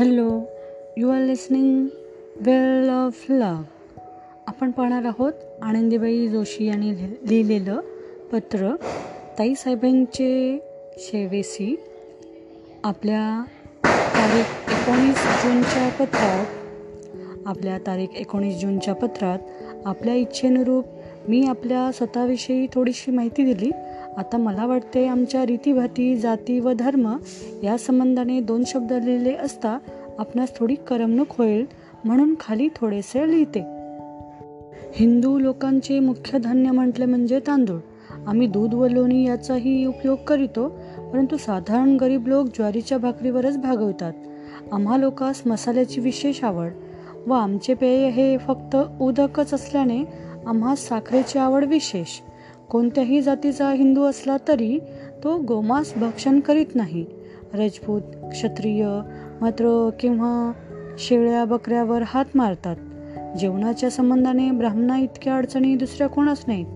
Hello you are listening well of love आपण पाहणार आहोत आनंदीबाई जोशी यांनी लिहिलेलं पत्र ताईसाहेबांचे शेवेसी. आपल्या तारीख एकोणीस जूनच्या पत्रात आपल्या तारीख एकोणीस जूनच्या पत्रात आपल्या इच्छेनुरूप मी आपल्या स्वतःविषयी थोडीशी माहिती दिली. आता मला वाटते आमच्या रीतीभाती जाती व धर्म या संबंधाने दोन शब्द लिहिले असता आपणास थोडी करमणूक होईल म्हणून खाली थोडेसे लिहिते. हिंदू लोकांचे मुख्य धान्य म्हटले म्हणजे तांदूळ. आम्ही दूध व लोणी याचाही उपयोग करीतो परंतु साधारण गरीब लोक ज्वारीच्या भाकरीवरच भागवतात. आम्हा लोकांस मसाल्याची विशेष आवड व आमचे पेय हे फक्त उदकच असल्याने आम्हा साखरेची आवड विशेष. कोणत्याही जातीचा हिंदू असला तरी तो गोमांस भक्षण करीत नाही. राजपूत क्षत्रिय मात्र किंवा शेळ्या बकऱ्यावर हात मारतात. जेवणाच्या संबंधाने ब्राह्मणा इतक्या अडचणी दुसऱ्या कोणाच नाहीत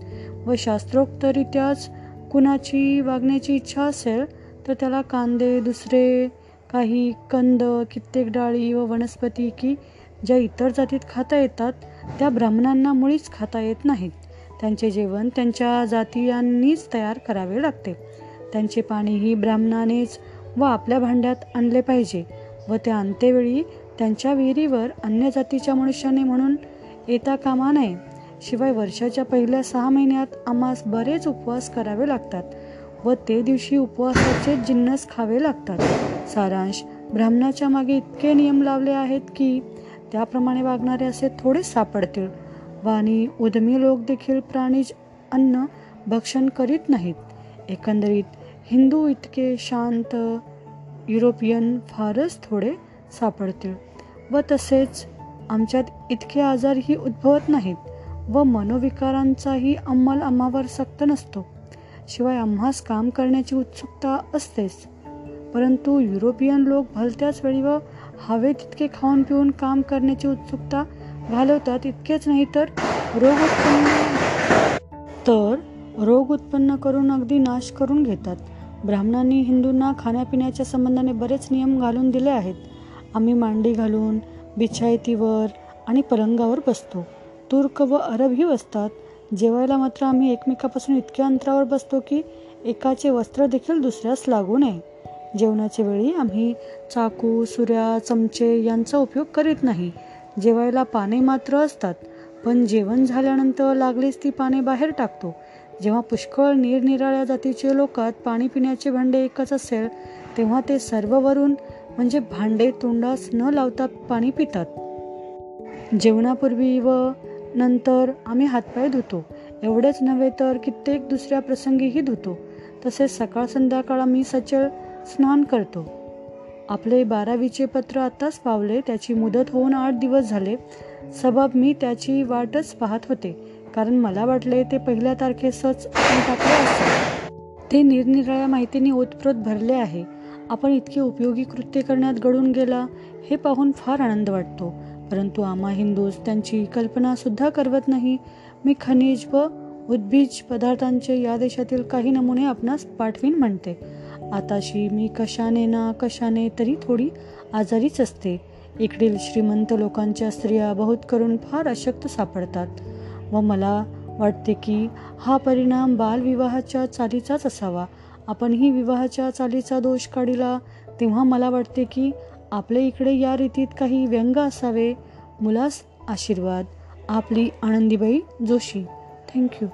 व शास्त्रोक्तरित्याच कुणाची वागण्याची इच्छा असेल तर त्याला कांदे दुसरे काही कंद कित्येक डाळी व वनस्पती की ज्या इतर जातीत खाता येतात त्या ब्राह्मणांना मुळीच खाता येत नाहीत. त्यांचे जेवण त्यांच्या जातीयांनीच तयार करावे लागते. त्यांचे पाणीही ब्राह्मणानेच व आपल्या भांड्यात आणले पाहिजे व त्या अंत्यवेळी त्यांच्या विहिरीवर अन्य जातीच्या मनुष्याने म्हणून येता कामा नये. शिवाय वर्षाच्या पहिल्या सहा महिन्यात आम्हास बरेच उपवास करावे लागतात व ते दिवशी उपवासाचे जिन्नस खावे लागतात. सारांश ब्राह्मणाच्या मागे इतके नियम लावले आहेत की त्याप्रमाणे वागणारे असे थोडेच सापडतील व आणि उद्यमी लोक देखील प्राणीज अन्न भक्षण करीत नाहीत. एकंदरीत हिंदू इतके शांत युरोपियन फारच थोडे सापडतील. व तसेच आमच्यात इतके आजारही उद्भवत नाहीत व मनोविकारांचाही अंमल आम्हावर सक्त नसतो. शिवाय आम्हास काम करण्याची उत्सुकता असतेच. परंतु युरोपियन लोक भलत्याच वेळी व हवे तितके खाऊन पिऊन काम करण्याची उत्सुकता घालवतात इतकेच नाही तर रोग उत्पन्न तर रोग उत्पन्न करून अगदी नाश करून घेतात. ब्राह्मणांनी हिंदूंना खाण्यापिण्याच्या संबंधाने बरेच नियम घालून दिले आहेत. आम्ही मांडी घालून बिछायतीवर आणि पलंगावर बसतो. तुर्क व अरबही बसतात जेवायला मात्र आम्ही एकमेकापासून इतक्या अंतरावर बसतो की एकाचे वस्त्र देखील दुसऱ्यास लागू नये. जेवणाच्या वेळी आम्ही चाकू सुऱ्या चमचे यांचा उपयोग करीत नाही. जेवायला पाने मात्र असतात पण जेवण झाल्यानंतर लागलीच ती पाने बाहेर टाकतो. जेव्हा पुष्कळ निरनिराळ्या जातीचे लोकात पाणी पिण्याचे भांडे एकच असेल तेव्हा ते सर्व वरून म्हणजे भांडे तोंडास न लावता पाणी पितात. जेवणापूर्वी व नंतर आम्ही हातपाय धुतो. एवढेच नव्हे तर कित्येक दुसऱ्या प्रसंगीही धुतो. तसेच सकाळ संध्याकाळ आम्ही सचल स्नान करतो. आपले बारावीचे पत्र आत्ताच पावले त्याची मुदत होऊन आठ दिवस झाले. सबब मी त्याची वाटच पाहत होते. कारण मला वाटले ते पहिल्या तारखेसच टाकले असते ते निरनिराळ्या माहितीने ओतप्रोत भरले आहे. आपण इतके उपयोगी कृत्य करण्यात घडून गेला हे पाहून फार आनंद वाटतो. परंतु आम्हा हिंदूज त्यांची कल्पनासुद्धा करवत नाही. मी खनिज व उद्बीज पदार्थांचे या देशातील काही नमुने आपणास पाठवीन म्हणते. आताशी मी कशाने ना कशाने तरी थोडी आजारीच असते. इकडील श्रीमंत लोकांच्या स्त्रिया बहुत करून फार अशक्त सापडतात व मला वाटते की हा परिणाम बालविवाहाच्या चालीचाच असावा. आपण ही विवाहाच्या चालीचा दोष काढिला तेव्हा मला वाटते की आपल्या इकडे या रीतीत काही व्यंग असावे. मुलास आशीर्वाद. आपली आनंदीबाई जोशी. थँक्यू.